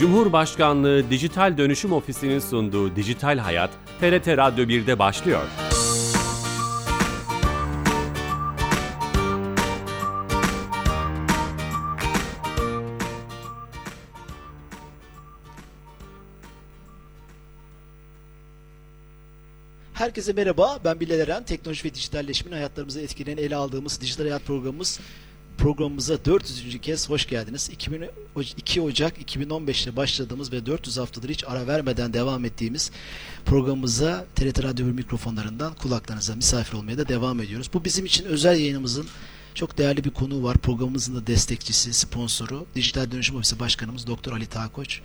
Cumhurbaşkanlığı Dijital Dönüşüm Ofisi'nin sunduğu Dijital Hayat, TRT Radyo 1'de başlıyor. Herkese merhaba. Ben Bilal Eren. Teknoloji ve dijitalleşmenin hayatlarımızı etkileyen ele aldığımız Dijital Hayat programımız programımıza 400. kez hoş geldiniz. 2 Ocak 2015'te başladığımız ve 400 haftadır hiç ara vermeden devam ettiğimiz programımıza TRT Radyo 1 mikrofonlarından kulaklarınıza misafir olmaya da devam ediyoruz. Bu bizim için özel yayınımızın çok değerli bir konu var. Programımızın da destekçisi, sponsoru Dijital Dönüşüm Ofisi Başkanımız Doktor Ali Takoç.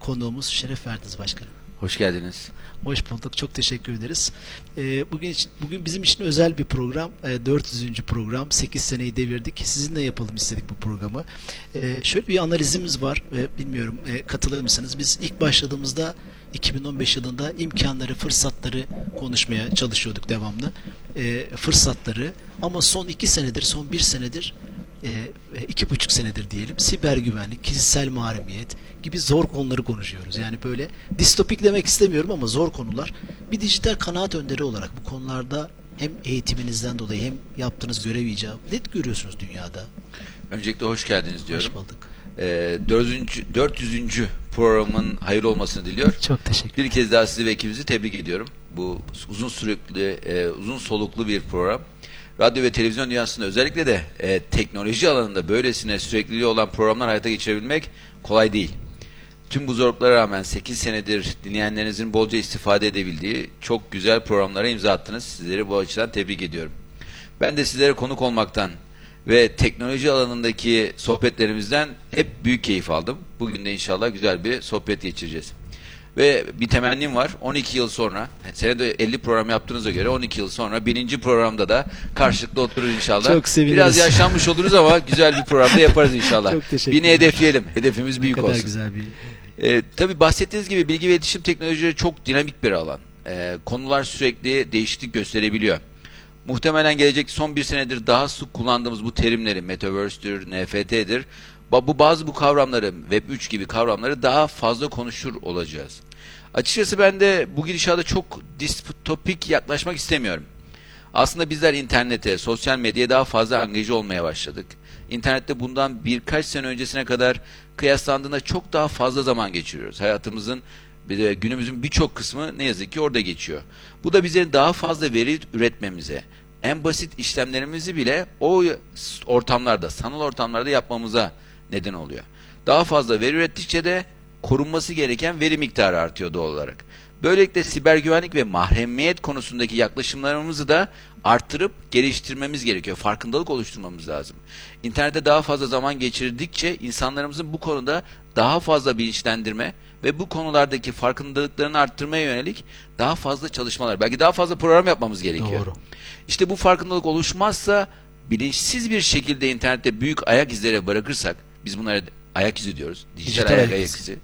Konuğumuz Şeref verdiniz başkanım. Hoş geldiniz. Hoş bulduk. Çok teşekkür ederiz. Ee, bugün için, bugün bizim için özel bir program. Ee, 400. program. 8 seneyi devirdik. Sizinle yapalım istedik bu programı. Ee, şöyle bir analizimiz var. Bilmiyorum e, katılır mısınız? Biz ilk başladığımızda 2015 yılında imkanları, fırsatları konuşmaya çalışıyorduk devamlı. Ee, fırsatları ama son 2 senedir, son 1 senedir e, iki buçuk senedir diyelim siber güvenlik, kişisel mahremiyet gibi zor konuları konuşuyoruz. Yani böyle distopik demek istemiyorum ama zor konular. Bir dijital kanaat önderi olarak bu konularda hem eğitiminizden dolayı hem yaptığınız görev icabı ne görüyorsunuz dünyada? Öncelikle hoş geldiniz diyorum. Hoş bulduk. Ee, 400. 400. programın hayırlı olmasını diliyor. Çok teşekkür Bir kez daha sizi ve ekibinizi tebrik ediyorum. Bu uzun sürekli, e, uzun soluklu bir program. Radyo ve televizyon dünyasında özellikle de e, teknoloji alanında böylesine sürekliliği olan programlar hayata geçirebilmek kolay değil. Tüm bu zorluklara rağmen 8 senedir dinleyenlerinizin bolca istifade edebildiği çok güzel programlara imza attınız. Sizleri bu açıdan tebrik ediyorum. Ben de sizlere konuk olmaktan ve teknoloji alanındaki sohbetlerimizden hep büyük keyif aldım. Bugün de inşallah güzel bir sohbet geçireceğiz. Ve bir temennim var. 12 yıl sonra, senede 50 program yaptığınıza göre 12 yıl sonra birinci programda da karşılıklı oturur inşallah. Çok seviniriz. Biraz yaşlanmış oluruz ama güzel bir programda yaparız inşallah. Çok teşekkür Bini hedefleyelim. Hedefimiz Ne büyük kadar olsun. güzel bir Ee, tabii bahsettiğiniz gibi bilgi ve iletişim teknolojileri çok dinamik bir alan. Ee, konular sürekli değişiklik gösterebiliyor. Muhtemelen gelecek son bir senedir daha sık kullandığımız bu terimleri Metaverse'dür, NFT'dir. Bu bazı bu kavramları, Web3 gibi kavramları daha fazla konuşur olacağız. Açıkçası ben de bu gidişata çok distopik yaklaşmak istemiyorum. Aslında bizler internete, sosyal medyaya daha fazla angaje olmaya başladık. İnternette bundan birkaç sene öncesine kadar kıyaslandığında çok daha fazla zaman geçiriyoruz. Hayatımızın bir de günümüzün birçok kısmı ne yazık ki orada geçiyor. Bu da bize daha fazla veri üretmemize, en basit işlemlerimizi bile o ortamlarda, sanal ortamlarda yapmamıza neden oluyor. Daha fazla veri ürettikçe de korunması gereken veri miktarı artıyor doğal olarak. Böylelikle siber güvenlik ve mahremiyet konusundaki yaklaşımlarımızı da arttırıp geliştirmemiz gerekiyor. Farkındalık oluşturmamız lazım. İnternette daha fazla zaman geçirdikçe insanlarımızın bu konuda daha fazla bilinçlendirme ve bu konulardaki farkındalıklarını arttırmaya yönelik daha fazla çalışmalar, belki daha fazla program yapmamız gerekiyor. Doğru. İşte bu farkındalık oluşmazsa bilinçsiz bir şekilde internette büyük ayak izleri bırakırsak, biz bunlara ayak izi diyoruz, dijital, Dijital ayak, ayak izi.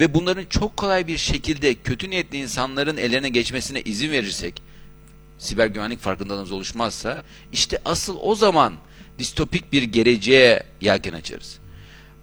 Ve bunların çok kolay bir şekilde kötü niyetli insanların ellerine geçmesine izin verirsek, siber güvenlik farkındalığımız oluşmazsa, işte asıl o zaman distopik bir geleceğe yelken açarız.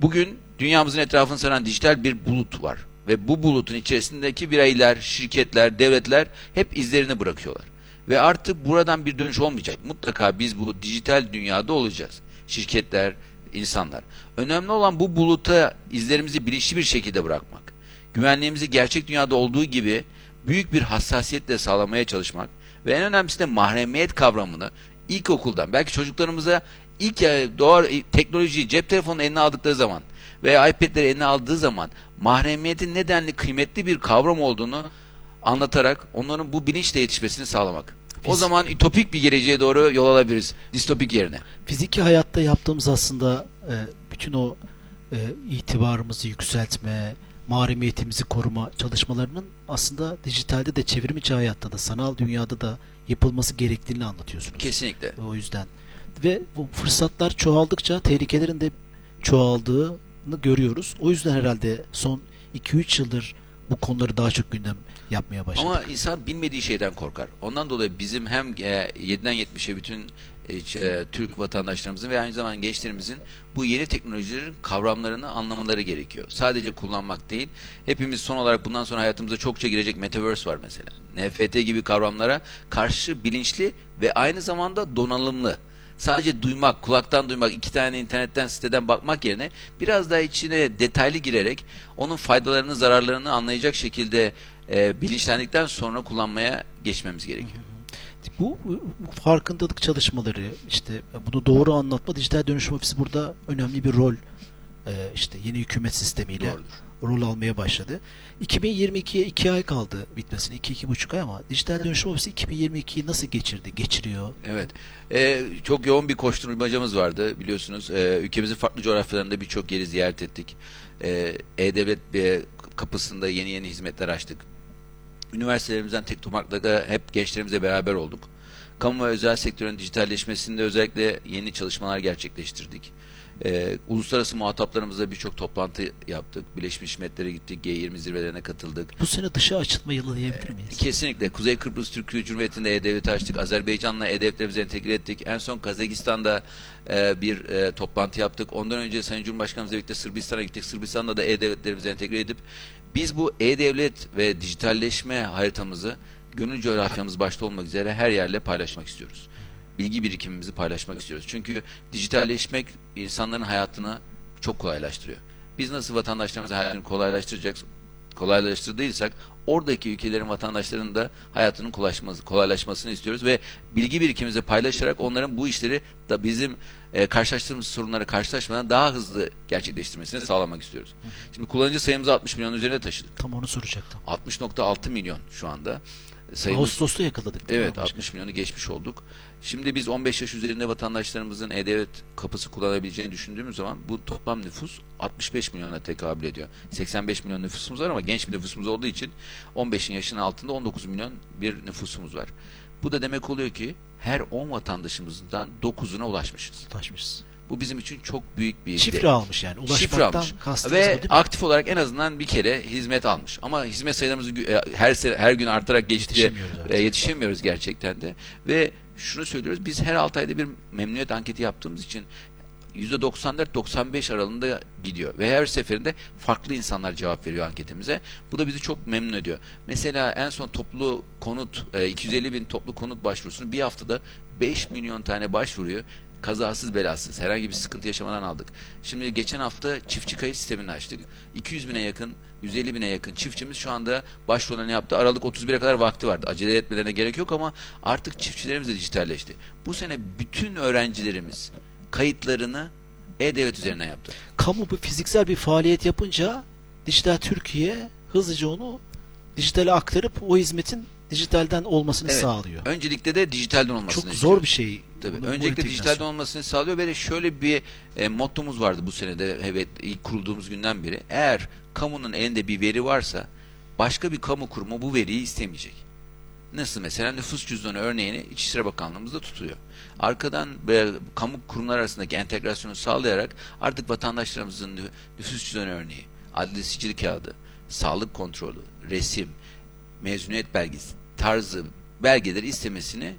Bugün dünyamızın etrafını saran dijital bir bulut var. Ve bu bulutun içerisindeki bireyler, şirketler, devletler hep izlerini bırakıyorlar. Ve artık buradan bir dönüş olmayacak. Mutlaka biz bu dijital dünyada olacağız. Şirketler, insanlar. Önemli olan bu buluta izlerimizi bilinçli bir şekilde bırakmak. Güvenliğimizi gerçek dünyada olduğu gibi büyük bir hassasiyetle sağlamaya çalışmak ve en önemlisi de mahremiyet kavramını ilkokuldan belki çocuklarımıza ilk ya- doğar teknolojiyi cep telefonu eline aldıkları zaman veya iPad'leri eline aldığı zaman mahremiyetin nedenli kıymetli bir kavram olduğunu anlatarak onların bu bilinçle yetişmesini sağlamak. O Biz- zaman ütopik bir geleceğe doğru yol alabiliriz. Distopik yerine. fiziki hayatta yaptığımız aslında e, bütün o e, itibarımızı yükseltme, mahremiyetimizi koruma çalışmalarının aslında dijitalde de çevrimiçi hayatta da sanal dünyada da yapılması gerektiğini anlatıyorsunuz. Kesinlikle. O yüzden ve bu fırsatlar çoğaldıkça tehlikelerin de çoğaldığını görüyoruz. O yüzden herhalde son 2-3 yıldır bu konuları daha çok gündem yapmaya başladık. Ama insan bilmediği şeyden korkar. Ondan dolayı bizim hem e, 7'den 70'e bütün e, e, Türk vatandaşlarımızın ve aynı zamanda gençlerimizin bu yeni teknolojilerin kavramlarını anlamaları gerekiyor. Sadece kullanmak değil. Hepimiz son olarak bundan sonra hayatımıza çokça girecek Metaverse var mesela. NFT gibi kavramlara karşı bilinçli ve aynı zamanda donanımlı. Sadece duymak, kulaktan duymak, iki tane internetten siteden bakmak yerine biraz daha içine detaylı girerek onun faydalarını, zararlarını anlayacak şekilde e, bilinçlendikten sonra kullanmaya geçmemiz gerekiyor. Bu, bu farkındalık çalışmaları, işte bunu doğru anlatma, dijital dönüşüm ofisi burada önemli bir rol e, işte yeni hükümet sistemiyle Doğrudur. rol almaya başladı. 2022'ye 2 ay kaldı bitmesine, 2-2,5 ay ama dijital dönüşüm ofisi 2022'yi nasıl geçirdi, geçiriyor? Evet. Ee, çok yoğun bir koşturmacamız vardı biliyorsunuz. Ee, ülkemizin farklı coğrafyalarında birçok yeri ziyaret ettik. Ee, E-Devlet e, kapısında yeni yeni hizmetler açtık. Üniversitelerimizden tek tomakla hep gençlerimizle beraber olduk. Kamu ve özel sektörün dijitalleşmesinde özellikle yeni çalışmalar gerçekleştirdik. Ee, uluslararası muhataplarımızla birçok toplantı yaptık. Birleşmiş Milletler'e gittik, G20 zirvelerine katıldık. Bu sene dışa açılma yılı diyebilir miyiz? Kesinlikle. Kuzey Kıbrıs Türkiye Cumhuriyeti'nde E-Devlet'i açtık. Azerbaycan'la E-Devletlerimizi entegre ettik. En son Kazakistan'da e, bir e, toplantı yaptık. Ondan önce Sayın Cumhurbaşkanımızla birlikte Sırbistan'a gittik. Sırbistan'da da E-Devletlerimizi entegre edip biz bu E-Devlet ve dijitalleşme haritamızı gönül coğrafyamız başta olmak üzere her yerle paylaşmak istiyoruz. Bilgi birikimimizi paylaşmak istiyoruz. Çünkü dijitalleşmek insanların hayatını çok kolaylaştırıyor. Biz nasıl vatandaşlarımızın hayatını kolaylaştıracak, kolaylaştırdıysak oradaki ülkelerin vatandaşlarının da hayatının kolaylaşması, kolaylaşmasını istiyoruz ve bilgi birikimimizi paylaşarak onların bu işleri da bizim e, karşılaştığımız sorunları karşılaşmadan daha hızlı gerçekleştirmesini sağlamak istiyoruz. Şimdi kullanıcı sayımızı 60 milyon üzerine taşıdık. Tam onu soracaktım. 60.6 milyon şu anda. Sayımız Ağustos'ta yakaladık. Evet başkanım? 60 milyonu geçmiş olduk. Şimdi biz 15 yaş üzerinde vatandaşlarımızın E-Devlet kapısı kullanabileceğini düşündüğümüz zaman bu toplam nüfus 65 milyona tekabül ediyor. 85 milyon nüfusumuz var ama genç bir nüfusumuz olduğu için 15'in yaşının altında 19 milyon bir nüfusumuz var. Bu da demek oluyor ki her 10 vatandaşımızdan 9'una ulaşmışız. Ulaşmışız. Bu bizim için çok büyük bir Şifre almış yani. Şifre Ulaşmaktan almış. kastımız bu Ve aktif olarak en azından bir kere hizmet almış. Ama hizmet sayılarımız gü- e, her her gün artarak geçti. E, yetişemiyoruz gerçekten de. Ve şunu söylüyoruz. Biz her 6 ayda bir memnuniyet anketi yaptığımız için %94-95 aralığında gidiyor. Ve her seferinde farklı insanlar cevap veriyor anketimize. Bu da bizi çok memnun ediyor. Mesela en son toplu konut, e, 250 bin toplu konut başvurusunu bir haftada 5 milyon tane başvuruyor. Kazasız belasız herhangi bir sıkıntı yaşamadan aldık. Şimdi geçen hafta çiftçi kayıt sistemini açtık. 200 bine yakın, 150 bine yakın çiftçimiz şu anda başvurularını yaptı. Aralık 31'e kadar vakti vardı. Acele etmelerine gerek yok ama artık çiftçilerimiz de dijitalleşti. Bu sene bütün öğrencilerimiz kayıtlarını E-Devlet üzerinden yaptı. Kamu bir fiziksel bir faaliyet yapınca dijital Türkiye hızlıca onu dijitale aktarıp o hizmetin dijitalden olmasını Evet. sağlıyor. Öncelikle de dijitalden olmasını Çok istiyoruz. zor bir şey. Tabii. Bu Öncelikle integrasyon. dijitalde olmasını sağlıyor de şöyle bir e, mottomuz vardı bu senede evet ilk kurulduğumuz günden beri. Eğer kamunun elinde bir veri varsa başka bir kamu kurumu bu veriyi istemeyecek. Nasıl mesela nüfus cüzdanı örneğini İçişleri Bakanlığımızda tutuyor. Arkadan e, kamu kurumlar arasındaki entegrasyonu sağlayarak artık vatandaşlarımızın nü- nüfus cüzdanı örneği, adli sicil kağıdı, sağlık kontrolü, resim, mezuniyet belgesi tarzı belgeleri istemesini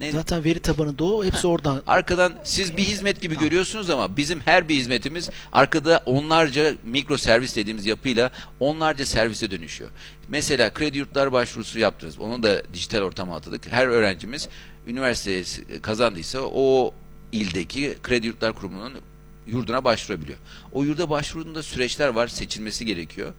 ne, Zaten veri tabanında o hepsi oradan. Arkadan siz bir hizmet gibi görüyorsunuz ama bizim her bir hizmetimiz arkada onlarca mikro servis dediğimiz yapıyla onlarca servise dönüşüyor. Mesela kredi yurtlar başvurusu yaptınız. Onu da dijital ortama atladık. Her öğrencimiz üniversiteye kazandıysa o ildeki kredi yurtlar kurumunun yurduna başvurabiliyor. O yurda başvurduğunda süreçler var, seçilmesi gerekiyor.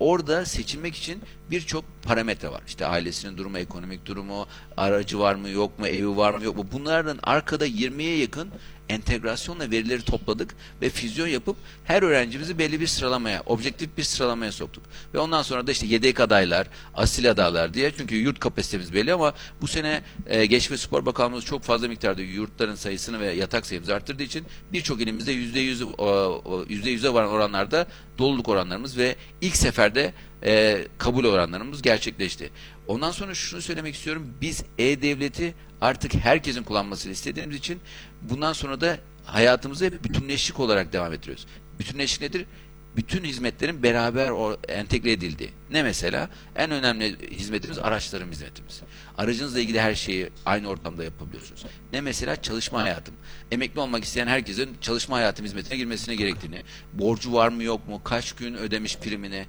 Orada seçilmek için birçok parametre var. İşte ailesinin durumu, ekonomik durumu, aracı var mı yok mu, evi var mı yok mu? Bunların arkada 20'ye yakın entegrasyonla verileri topladık ve füzyon yapıp her öğrencimizi belli bir sıralamaya, objektif bir sıralamaya soktuk. Ve ondan sonra da işte yedek adaylar, asil adaylar diye çünkü yurt kapasitemiz belli ama bu sene e, Genç ve Spor Bakanlığımız çok fazla miktarda yurtların sayısını ve yatak sayımızı arttırdığı için birçok ilimizde %100 o- o- %100'e varan oranlarda doluluk oranlarımız ve ilk seferde e, kabul oranlarımız gerçekleşti. Ondan sonra şunu söylemek istiyorum. Biz E-Devlet'i artık herkesin kullanmasını istediğimiz için bundan sonra da hayatımızı hep bütünleşik olarak devam ettiriyoruz. Bütünleşik nedir? bütün hizmetlerin beraber entegre edildiği. Ne mesela? En önemli hizmetimiz araçlarım hizmetimiz. Aracınızla ilgili her şeyi aynı ortamda yapabiliyorsunuz. Ne mesela? Çalışma hayatım. Emekli olmak isteyen herkesin çalışma hayatım hizmetine girmesine gerektiğini, borcu var mı yok mu, kaç gün ödemiş primini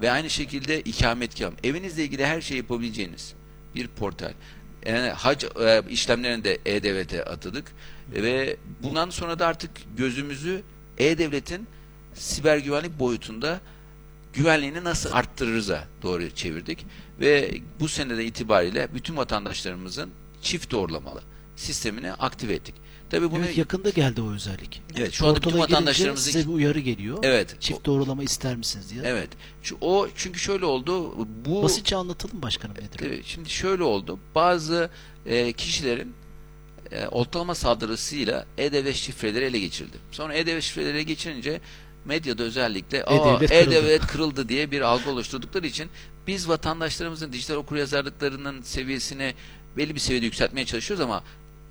ve aynı şekilde ikametgah. Evinizle ilgili her şeyi yapabileceğiniz bir portal. Yani hac e, işlemlerini de E-Devlet'e atadık ve bundan sonra da artık gözümüzü E-Devlet'in siber güvenlik boyutunda güvenliğini nasıl arttırırıza doğru çevirdik ve bu senede itibariyle bütün vatandaşlarımızın çift doğrulamalı sistemini aktive ettik. Tabii bunu Evet, yakında geldi o özellik. Evet, şu anda bütün vatandaşlarımızın- size bir uyarı geliyor. evet Çift doğrulama ister misiniz diye. evet şu o çünkü şöyle oldu bu Basitçe anlatalım başkanım nedir? Evet, şimdi şöyle oldu. Bazı e, kişilerin e, oltalama saldırısıyla E-Devlet şifreleri ele geçirildi. Sonra E-Devlet şifreleri ele geçirince medyada özellikle "Aa, E-Devlet kırıldı." E-Devlet kırıldı diye bir algı oluşturdukları için biz vatandaşlarımızın dijital okuryazarlıklarının seviyesini belli bir seviyede yükseltmeye çalışıyoruz ama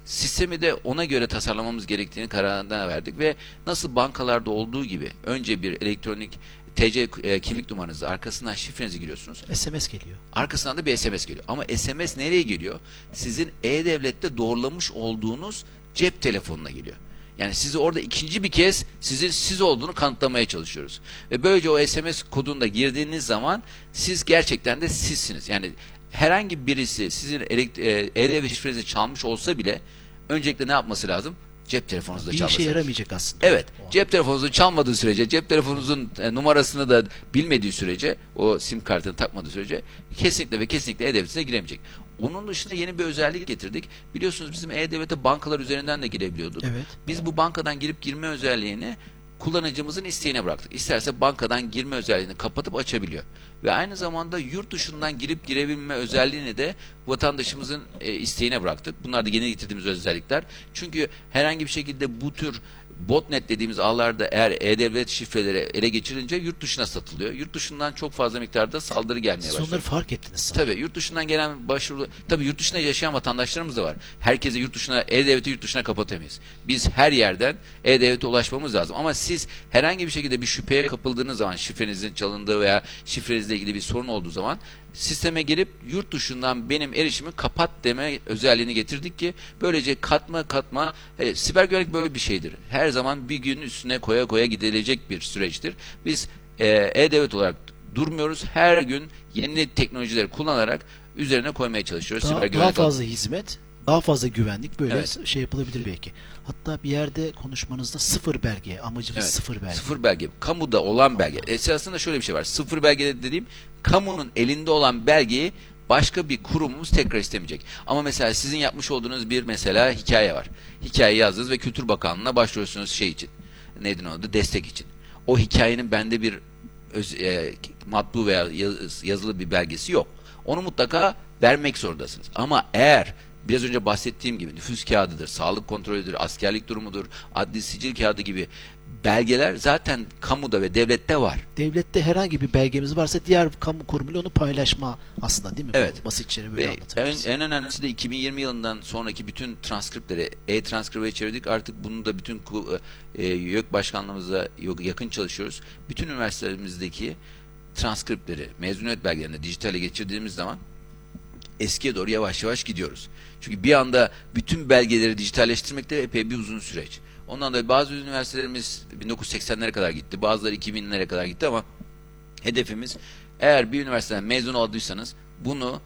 sistemi de ona göre tasarlamamız gerektiğini kararına verdik ve nasıl bankalarda olduğu gibi önce bir elektronik TC e, kimlik numaranızı arkasından şifrenizi giriyorsunuz. SMS geliyor. Arkasından da bir SMS geliyor. Ama SMS nereye geliyor? Sizin E-Devlet'te doğrulamış olduğunuz cep telefonuna geliyor. Yani sizi orada ikinci bir kez sizin siz olduğunu kanıtlamaya çalışıyoruz. Ve böylece o SMS kodunda girdiğiniz zaman siz gerçekten de sizsiniz. Yani herhangi birisi sizin elekt- e, E-Devlet şifrenizi çalmış olsa bile öncelikle ne yapması lazım? Cep telefonunuzda Bir çalması işe lazım. yaramayacak aslında. Evet. O. Cep telefonunuzun çalmadığı sürece, cep telefonunuzun e, numarasını da bilmediği sürece, o sim kartını takmadığı sürece kesinlikle ve kesinlikle E-Devlet'ine giremeyecek. Onun dışında yeni bir özellik getirdik. Biliyorsunuz bizim E-Devlet'e bankalar üzerinden de girebiliyorduk. Evet. Biz bu bankadan girip girme özelliğini kullanıcımızın isteğine bıraktık. İsterse bankadan girme özelliğini kapatıp açabiliyor. Ve aynı zamanda yurt dışından girip girebilme özelliğini de vatandaşımızın e, isteğine bıraktık. Bunlar da yeni getirdiğimiz özellikler. Çünkü herhangi bir şekilde bu tür botnet dediğimiz ağlarda eğer e-devlet şifreleri ele geçirince yurt dışına satılıyor. Yurt dışından çok fazla miktarda saldırı gelmeye Siz başlıyor. onları fark ettiniz sanırım. Tabii yurt dışından gelen başvuru tabii yurt dışında yaşayan vatandaşlarımız da var. Herkese yurt dışına e-devleti yurt dışına kapatamayız. Biz her yerden e-devlete ulaşmamız lazım. Ama siz herhangi bir şekilde bir şüpheye kapıldığınız zaman şifrenizin çalındığı veya şifrenizle ilgili bir sorun olduğu zaman sisteme girip yurt dışından benim erişimi kapat deme özelliğini getirdik ki böylece katma katma e, siber güvenlik böyle bir şeydir. Her zaman bir gün üstüne koya koya gidilecek bir süreçtir. Biz e, e-devlet olarak durmuyoruz. Her gün yeni teknolojileri kullanarak üzerine koymaya çalışıyoruz. Daha, siber daha fazla hizmet, daha fazla güvenlik böyle Evet. şey yapılabilir belki. Hatta bir yerde konuşmanızda sıfır belge, amacımız Evet. sıfır belge. Sıfır belge. Kamuda olan belge. Esasında şöyle bir şey var. Sıfır belge dediğim kamunun elinde olan belgeyi başka bir kurumumuz tekrar istemeyecek. Ama mesela sizin yapmış olduğunuz bir mesela hikaye var. Hikaye yazdınız ve Kültür Bakanlığı'na başvuruyorsunuz şey için. Neydi o adı? Destek için. O hikayenin bende bir öz, e, matbu veya yaz- yazılı bir belgesi yok. Onu mutlaka vermek zorundasınız. Ama eğer biraz önce bahsettiğim gibi nüfus kağıdıdır, sağlık kontrolüdür, askerlik durumudur, adli sicil kağıdı gibi belgeler zaten kamuda ve devlette var. Devlette herhangi bir belgemiz varsa diğer kamu kurumuyla onu paylaşma aslında değil mi? Evet. Basitçe böyle Ve en, anlatabiliriz. en önemlisi de 2020 yılından sonraki bütün transkriptleri e-transkribe çevirdik. Artık bunu da bütün e, YÖK başkanlığımızla yo- yakın çalışıyoruz. Bütün üniversitelerimizdeki transkriptleri, mezuniyet belgelerini dijitale geçirdiğimiz zaman eskiye doğru yavaş yavaş gidiyoruz. Çünkü bir anda bütün belgeleri dijitalleştirmekte epey bir uzun süreç. Ondan dolayı bazı üniversitelerimiz 1980'lere kadar gitti, bazıları 2000'lere kadar gitti ama hedefimiz eğer bir üniversiteden mezun olduysanız bunu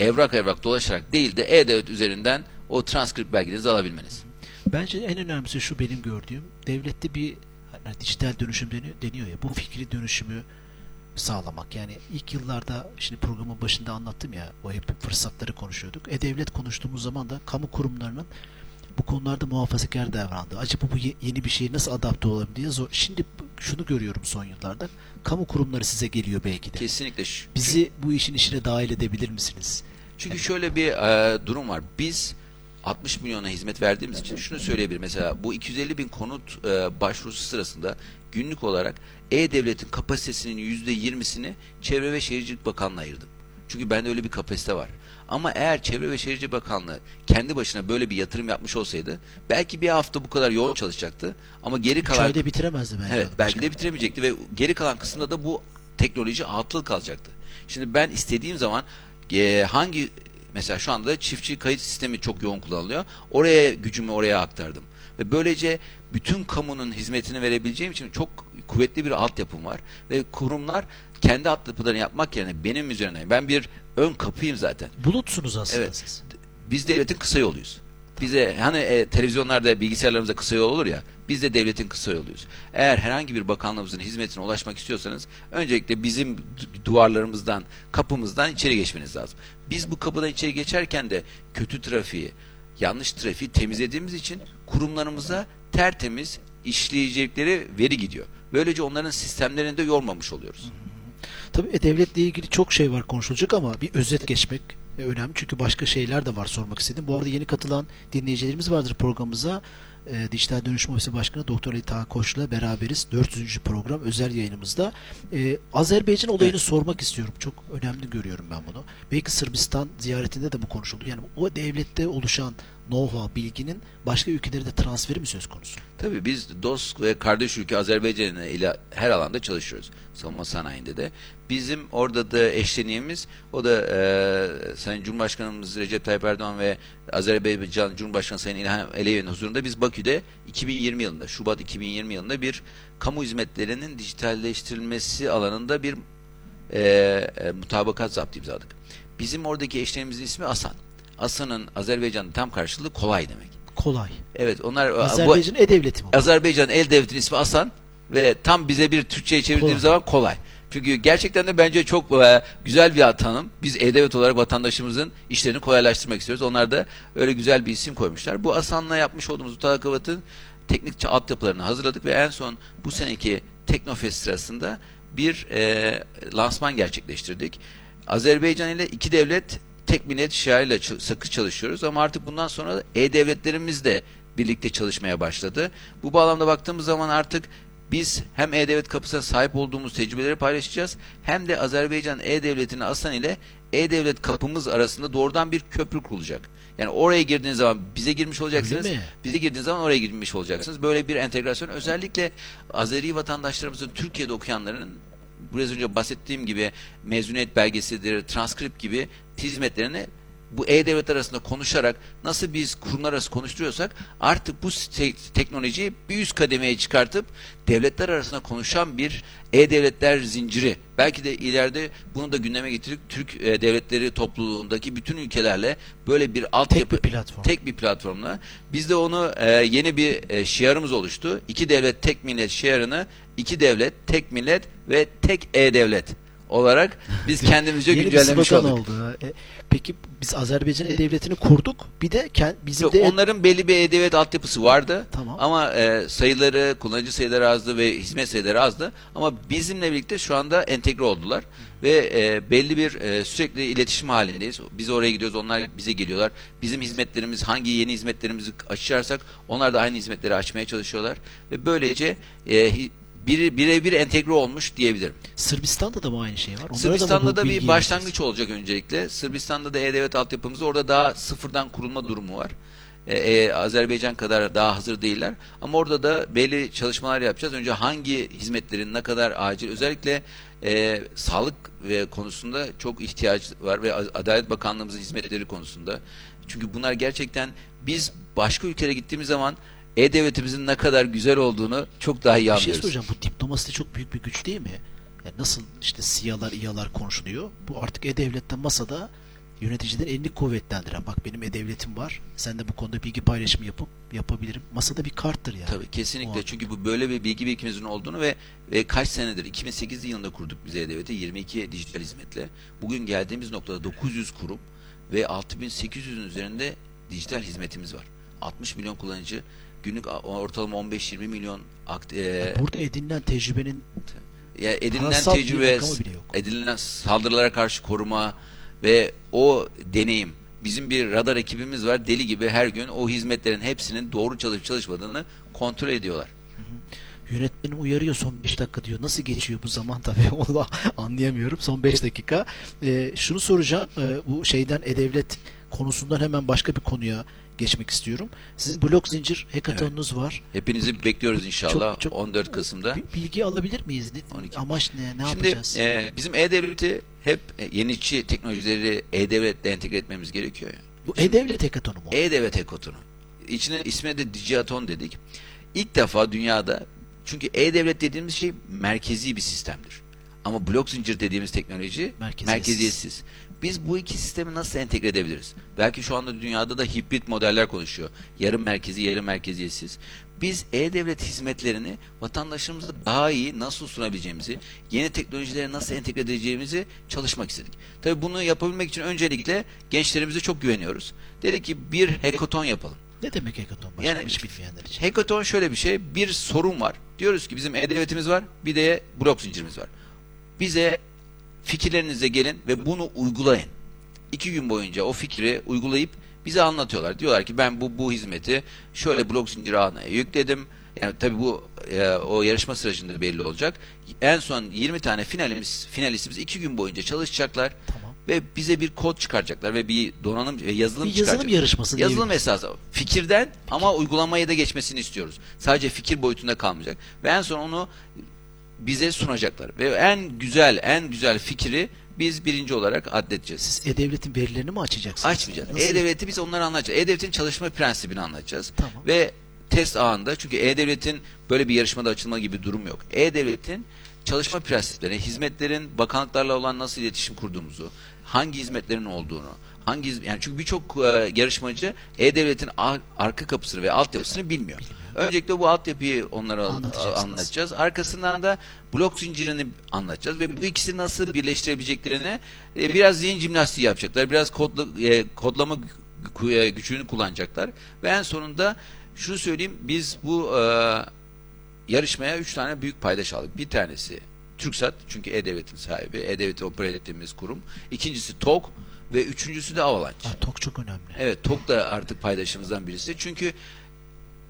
evrak evrak dolaşarak değil de e-devlet üzerinden o transkript belgelerinizi alabilmeniz. Bence en önemlisi şu benim gördüğüm. Devlette bir hani dijital dönüşüm deniyor ya. Bu fikri dönüşümü sağlamak. Yani ilk yıllarda şimdi programın başında anlattım ya o hep fırsatları konuşuyorduk. E-Devlet konuştuğumuz zaman da kamu kurumlarının bu konularda muhafazakar davrandı. Acaba bu ye- yeni bir şeye nasıl adapte olabilir diye zor. Şimdi şunu görüyorum son yıllarda. Kamu kurumları size geliyor belki de. Kesinlikle. Bizi bu işin içine dahil edebilir misiniz? Çünkü şöyle bir e, durum var. Biz 60 milyona hizmet verdiğimiz için şunu söyleyebilirim. Mesela bu 250 bin konut e, başvurusu sırasında günlük olarak E-Devlet'in kapasitesinin %20'sini Çevre ve Şehircilik Bakanlığı'na ayırdım. Çünkü bende öyle bir kapasite var. Ama eğer Çevre ve Şehircilik Bakanlığı kendi başına böyle bir yatırım yapmış olsaydı belki bir hafta bu kadar yoğun çalışacaktı ama geri kalan ayda bitiremezdi belki. Evet belki başkan. de bitiremeyecekti ve geri kalan kısımda da bu teknoloji atıl kalacaktı. Şimdi ben istediğim zaman e, hangi mesela şu anda çiftçi kayıt sistemi çok yoğun kullanılıyor. Oraya gücümü oraya aktardım. Ve böylece bütün kamunun hizmetini verebileceğim için çok kuvvetli bir altyapım var. Ve kurumlar kendi altyapılarını yapmak yerine benim üzerine ben bir ön kapıyım zaten. Bulutsunuz aslında Evet. siz. Biz devletin kısa yoluyuz. Bize hani e, televizyonlarda bilgisayarlarımızda kısa yol olur ya biz de devletin kısa yoluyuz. Eğer herhangi bir bakanlığımızın hizmetine ulaşmak istiyorsanız öncelikle bizim du- duvarlarımızdan kapımızdan içeri geçmeniz lazım. Biz bu kapıdan içeri geçerken de kötü trafiği yanlış trafiği temizlediğimiz için kurumlarımıza tertemiz işleyecekleri veri gidiyor. Böylece onların sistemlerini de yormamış oluyoruz. Tabii e, devletle ilgili çok şey var konuşulacak ama bir özet geçmek e, önemli. Çünkü başka şeyler de var sormak istedim. Bu arada yeni katılan dinleyicilerimiz vardır programımıza. E, Dijital Dönüşüm Ofisi Başkanı Doktor Ali Taha Koç'la beraberiz. 400. program özel yayınımızda. E, Azerbaycan olayını sormak istiyorum. Çok önemli görüyorum ben bunu. Belki Sırbistan ziyaretinde de bu konuşuldu. Yani o devlette oluşan know-how, bilginin başka ülkelere de transferi mi söz konusu? Tabii biz dost ve kardeş ülke Azerbaycan ile her alanda çalışıyoruz. Savunma sanayinde de. Bizim orada da eşleniğimiz o da e, Sayın Cumhurbaşkanımız Recep Tayyip Erdoğan ve Azerbaycan Cumhurbaşkanı Sayın İlham Aliyev'in huzurunda biz Bakü'de 2020 yılında, Şubat 2020 yılında bir kamu hizmetlerinin dijitalleştirilmesi alanında bir e, e, mutabakat zaptı imzaladık. Bizim oradaki eşlerimizin ismi Asan. Asan'ın Azerbaycan'ın tam karşılığı kolay demek. Kolay. Evet onlar Azerbaycan e-devleti mi? Azerbaycan el devletinin ismi Asan ve tam bize bir Türkçe'ye çevirdiğimiz Kolay. zaman kolay. Çünkü gerçekten de bence çok e, güzel bir tanım. Biz e-devlet olarak vatandaşımızın işlerini kolaylaştırmak istiyoruz. Onlar da öyle güzel bir isim koymuşlar. Bu Asan'la yapmış olduğumuz mutakabatın teknik altyapılarını hazırladık ve en son bu seneki Teknofest sırasında bir e, lansman gerçekleştirdik. Azerbaycan ile iki devlet tek millet şiarıyla sakız çalışıyoruz ama artık bundan sonra e-devletlerimiz de birlikte çalışmaya başladı. Bu bağlamda baktığımız zaman artık biz hem E-Devlet kapısına sahip olduğumuz tecrübeleri paylaşacağız hem de Azerbaycan E-Devleti'nin Aslan ile E-Devlet kapımız arasında doğrudan bir köprü kurulacak. Yani oraya girdiğiniz zaman bize girmiş olacaksınız. Bize girdiğiniz zaman oraya girmiş olacaksınız. Böyle bir entegrasyon özellikle Azeri vatandaşlarımızın Türkiye'de okuyanların biraz önce bahsettiğim gibi mezuniyet belgesidir, transkript gibi hizmetlerini bu e-devlet arasında konuşarak nasıl biz kurumlar arası konuşturuyorsak artık bu te- teknolojiyi bir üst kademeye çıkartıp devletler arasında konuşan bir e-devletler zinciri belki de ileride bunu da gündeme getirip Türk e, devletleri topluluğundaki bütün ülkelerle böyle bir altyapı Tek bir platform. tek bir platformla biz de onu e, yeni bir e, şiarımız oluştu. İki devlet tek millet şiarını iki devlet tek millet ve tek e-devlet olarak biz kendimizce Yeni bir güncellemiş slogan olduk. oldu. E, peki biz Azerbaycan e-devletini kurduk. Bir de kend, bizim Yok, de onların belli bir e-devlet altyapısı vardı. Tamam. Ama e, sayıları, kullanıcı sayıları azdı ve hizmet sayıları azdı. Ama bizimle birlikte şu anda entegre oldular. Ve e, belli bir e, sürekli iletişim halindeyiz. Biz oraya gidiyoruz, onlar bize geliyorlar. Bizim hizmetlerimiz, hangi yeni hizmetlerimizi açarsak onlar da aynı hizmetleri açmaya çalışıyorlar. Ve böylece e, biri birebir entegre olmuş diyebilirim. Sırbistan'da da mı aynı şey var? Onlara Sırbistan'da bu da bir başlangıç olacak öncelikle. Sırbistan'da da e-devlet altyapımız orada daha sıfırdan kurulma durumu var. Ee, e, Azerbaycan kadar daha hazır değiller. Ama orada da belli çalışmalar yapacağız. Önce hangi hizmetlerin ne kadar acil özellikle e, sağlık ve konusunda çok ihtiyaç var ve Adalet Bakanlığımızın hizmetleri konusunda. Çünkü bunlar gerçekten biz başka ülkelere gittiğimiz zaman e-devletimizin ne kadar güzel olduğunu çok daha iyi Bir şey anlıyoruz. soracağım. Bu diplomasi de çok büyük bir güç değil mi? Yani nasıl işte SİHA'lar, İHA'lar konuşuluyor. Bu artık e-devletten masada yöneticilerin elini kuvvetlendiren. Bak benim e-devletim var. Sen de bu konuda bilgi paylaşımı yapıp yapabilirim. Masada bir karttır yani. Tabii kesinlikle çünkü bu böyle bir bilgi birikimimizin olduğunu ve, ve kaç senedir 2008 yılında kurduk biz E-Devlet'i 22 dijital hizmetle. Bugün geldiğimiz noktada 900 kurum ve 6800'ün üzerinde dijital hizmetimiz var. 60 milyon kullanıcı günlük ortalama 15-20 milyon akt, e, Burada edinilen tecrübenin ya edinilen Parasal bir tecrübe, rakamı bile yok. edinilen saldırılara karşı koruma ve o deneyim. Bizim bir radar ekibimiz var. Deli gibi her gün o hizmetlerin hepsinin doğru çalışıp çalışmadığını kontrol ediyorlar. Yönetmenim uyarıyor son 5 dakika diyor. Nasıl geçiyor bu zaman tabii onu anlayamıyorum. Son 5 dakika. Ee, şunu soracağım. Ee, bu şeyden E-Devlet konusundan hemen başka bir konuya geçmek istiyorum. Sizin blok zincir hackathonunuz var. Hepinizi bekliyoruz inşallah Çok- çok- 14 Kasım'da. Bir bilgi alabilir miyiz? Ne- 12. Amaç ne? Ne Şimdi yapacağız? e, bizim E-Devlet'i hep e, yenilikçi teknolojileri E-Devlet'le entegre etmemiz gerekiyor. bu E-Devlet hackathonu mu? E-Devlet Hackathon'u. İçine ismine de Digiaton dedik. İlk defa dünyada çünkü E-Devlet dediğimiz şey merkezi bir sistemdir. Ama blok zincir dediğimiz teknoloji Merkeziyetsiz. merkeziyetsiz. Biz bu iki sistemi nasıl entegre edebiliriz? Belki şu anda dünyada da hibrit modeller konuşuyor. Yarım merkezi, yarım merkeziyetsiz. Biz e-devlet hizmetlerini vatandaşlarımıza daha iyi nasıl sunabileceğimizi, yeni teknolojilere nasıl entegre edeceğimizi çalışmak istedik. Tabii bunu yapabilmek için öncelikle gençlerimize çok güveniyoruz. Dedik ki bir hackathon yapalım. ne demek hackathon? Başka Yani- hiç bilmeyenler için. Hackathon şöyle bir şey, bir sorun var. Diyoruz ki bizim e-devletimiz var, bir de blok zincirimiz var. Bize fikirlerinize gelin ve bunu uygulayın. İki gün boyunca o fikri uygulayıp bize anlatıyorlar. Diyorlar ki ben bu bu hizmeti şöyle blok zinciri ağına yükledim. Yani tabii bu e, o yarışma sürecinde belli olacak. En son 20 tane finalimiz, finalistimiz iki gün boyunca çalışacaklar Tamam. ve bize bir kod çıkaracaklar ve bir donanım ve yazılım Bir yazılım yarışması Yazılım esası. Fikirden ama uygulamaya da geçmesini istiyoruz. Sadece fikir boyutunda kalmayacak. Ve en son onu bize sunacaklar. Ve en güzel, en güzel fikri biz birinci olarak addedeceğiz. Siz E-Devlet'in verilerini mi açacaksınız? Açmayacağız. E-Devlet'i biz onları anlatacağız. E-Devlet'in çalışma prensibini anlatacağız. Tamam. Ve test ağında çünkü E-Devlet'in böyle bir yarışmada açılma gibi bir durum yok. E-Devlet'in çalışma prensipleri, hizmetlerin bakanlıklarla olan nasıl iletişim kurduğumuzu, hangi hizmetlerin olduğunu, hangi yani çünkü birçok e, yarışmacı E-Devlet'in ar- arka kapısını ve altyapısını bilmiyor. Öncelikle bu altyapıyı onlara anlatacağız. Arkasından da blok zincirini anlatacağız ve bu ikisini nasıl birleştirebileceklerini e, biraz zihin jimnastiği yapacaklar. Biraz kodla, e, kodlama e, gücünü kullanacaklar ve en sonunda şunu söyleyeyim biz bu e, yarışmaya üç tane büyük paydaş aldık. Bir tanesi TürkSat çünkü E-Devlet'in sahibi. E-Devlet'i ettiğimiz kurum. İkincisi TOG ve üçüncüsü de Avalanche. Ha, TOK çok önemli. Evet TOG da artık paydaşımızdan birisi. Çünkü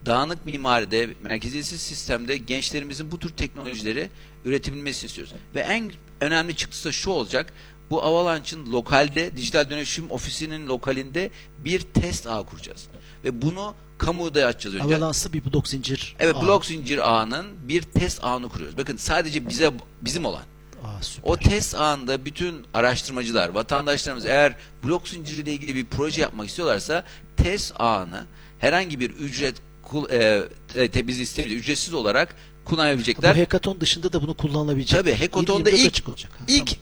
dağınık mimaride, merkeziyetsiz sistemde gençlerimizin bu tür teknolojileri üretebilmesini istiyoruz. Ve en önemli çıktısı da şu olacak. Bu Avalanche'ın lokalde, dijital dönüşüm ofisinin lokalinde bir test ağı kuracağız. Ve bunu kamuda açacağız önce. Avalanche'lı bir blok zincir. Evet Aa, blok zincir ağının bir test ağını kuruyoruz. Bakın sadece bize bizim olan. Aa, süper. O test ağında bütün araştırmacılar, vatandaşlarımız eğer blok zinciriyle ilgili bir proje yapmak istiyorlarsa test ağını herhangi bir ücret kul- e, biz istemiyoruz ücretsiz olarak Bu kullanabilecekler. hackathon dışında da bunu kullanabilecek. Tabii hackathon'da 7-24 ilk ilk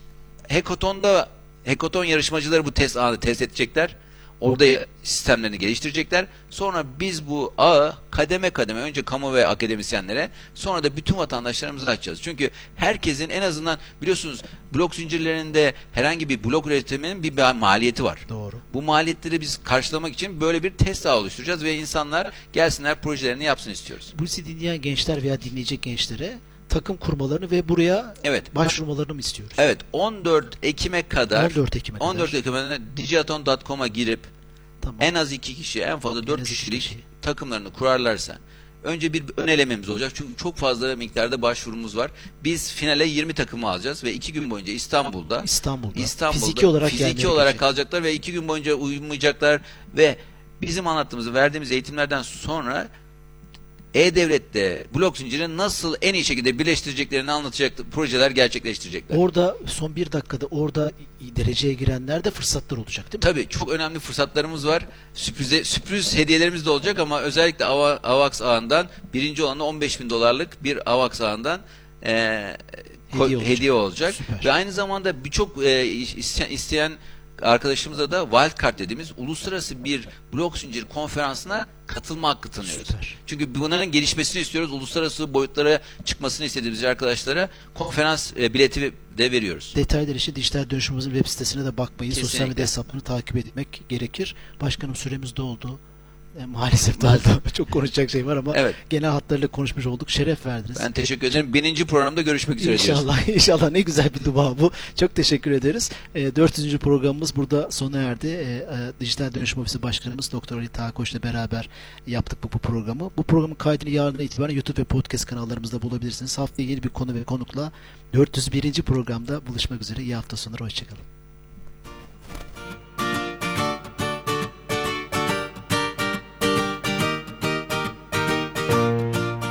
hackathon'da hackathon yarışmacıları bu test ağını test edecekler. Orada sistemlerini geliştirecekler. Sonra biz bu ağı kademe kademe önce kamu ve akademisyenlere sonra da bütün vatandaşlarımıza açacağız. Çünkü herkesin en azından biliyorsunuz blok zincirlerinde herhangi bir blok üretiminin bir maliyeti var. Doğru. Bu maliyetleri biz karşılamak için böyle bir test ağı oluşturacağız ve insanlar gelsinler projelerini yapsın istiyoruz. Bu dinleyen gençler veya dinleyecek gençlere takım kurmalarını ve buraya Evet. başvurmalarını mı istiyoruz? Evet 14 Ekim'e kadar 14 Ekim'e kadar. 14 Ekim'e digiaton.com'a girip Tamam. en az iki kişi, en fazla En dört az iki kişilik kişi. takımlarını kurarlarsa önce bir ön elememiz olacak. Çünkü çok fazla miktarda başvurumuz var. Biz finale 20 takımı alacağız ve iki gün boyunca İstanbul'da İstanbul'da. İstanbul'da fiziki olarak fiziki olarak gerekecek. kalacaklar ve iki gün boyunca uyumayacaklar ve bizim anlattığımız, verdiğimiz eğitimlerden sonra E-Devlet'te blok zincirini nasıl en iyi şekilde birleştireceklerini anlatacak projeler gerçekleştirecekler. Orada son bir dakikada orada dereceye girenler de fırsatlar olacak değil mi? Tabii çok önemli fırsatlarımız var. Sürprize, sürpriz hediyelerimiz de olacak ama özellikle Ava- AVAX ağından birinci olanı 15 bin dolarlık bir AVAX ağından e, Hediye hediye olacak. olacak. Süper. Ve aynı zamanda birçok e, isteyen, isteyen arkadaşımıza da Wildcard dediğimiz uluslararası bir blok zincir konferansına katılma hakkı tanıyoruz. Süper. Çünkü bunların gelişmesini istiyoruz. Uluslararası boyutlara çıkmasını istediğimiz arkadaşlara konferans e, bileti de veriyoruz. Detaylar için dijital dönüşümümüzün web sitesine de bakmayı, sosyal Kesinlikle. medya hesaplarını takip etmek gerekir. Başkanım süremiz doldu. E, maalesef daha da çok konuşacak şey var ama Evet. genel hatlarıyla konuşmuş olduk. Şeref verdiniz. Ben teşekkür ederim. Bininci programda görüşmek üzere. İnşallah, inşallah ne güzel bir dua bu. Çok teşekkür ederiz. E, 400. programımız burada sona erdi. E, e, Dijital Dönüşüm Ofisi Başkanımız Doktor Ali Takoç ile beraber yaptık bu, bu programı. Bu programın kaydını yarından itibaren YouTube ve podcast kanallarımızda bulabilirsiniz. Haftaya yeni bir konu ve konukla 401. programda buluşmak üzere. İyi hafta sonları. Hoşçakalın.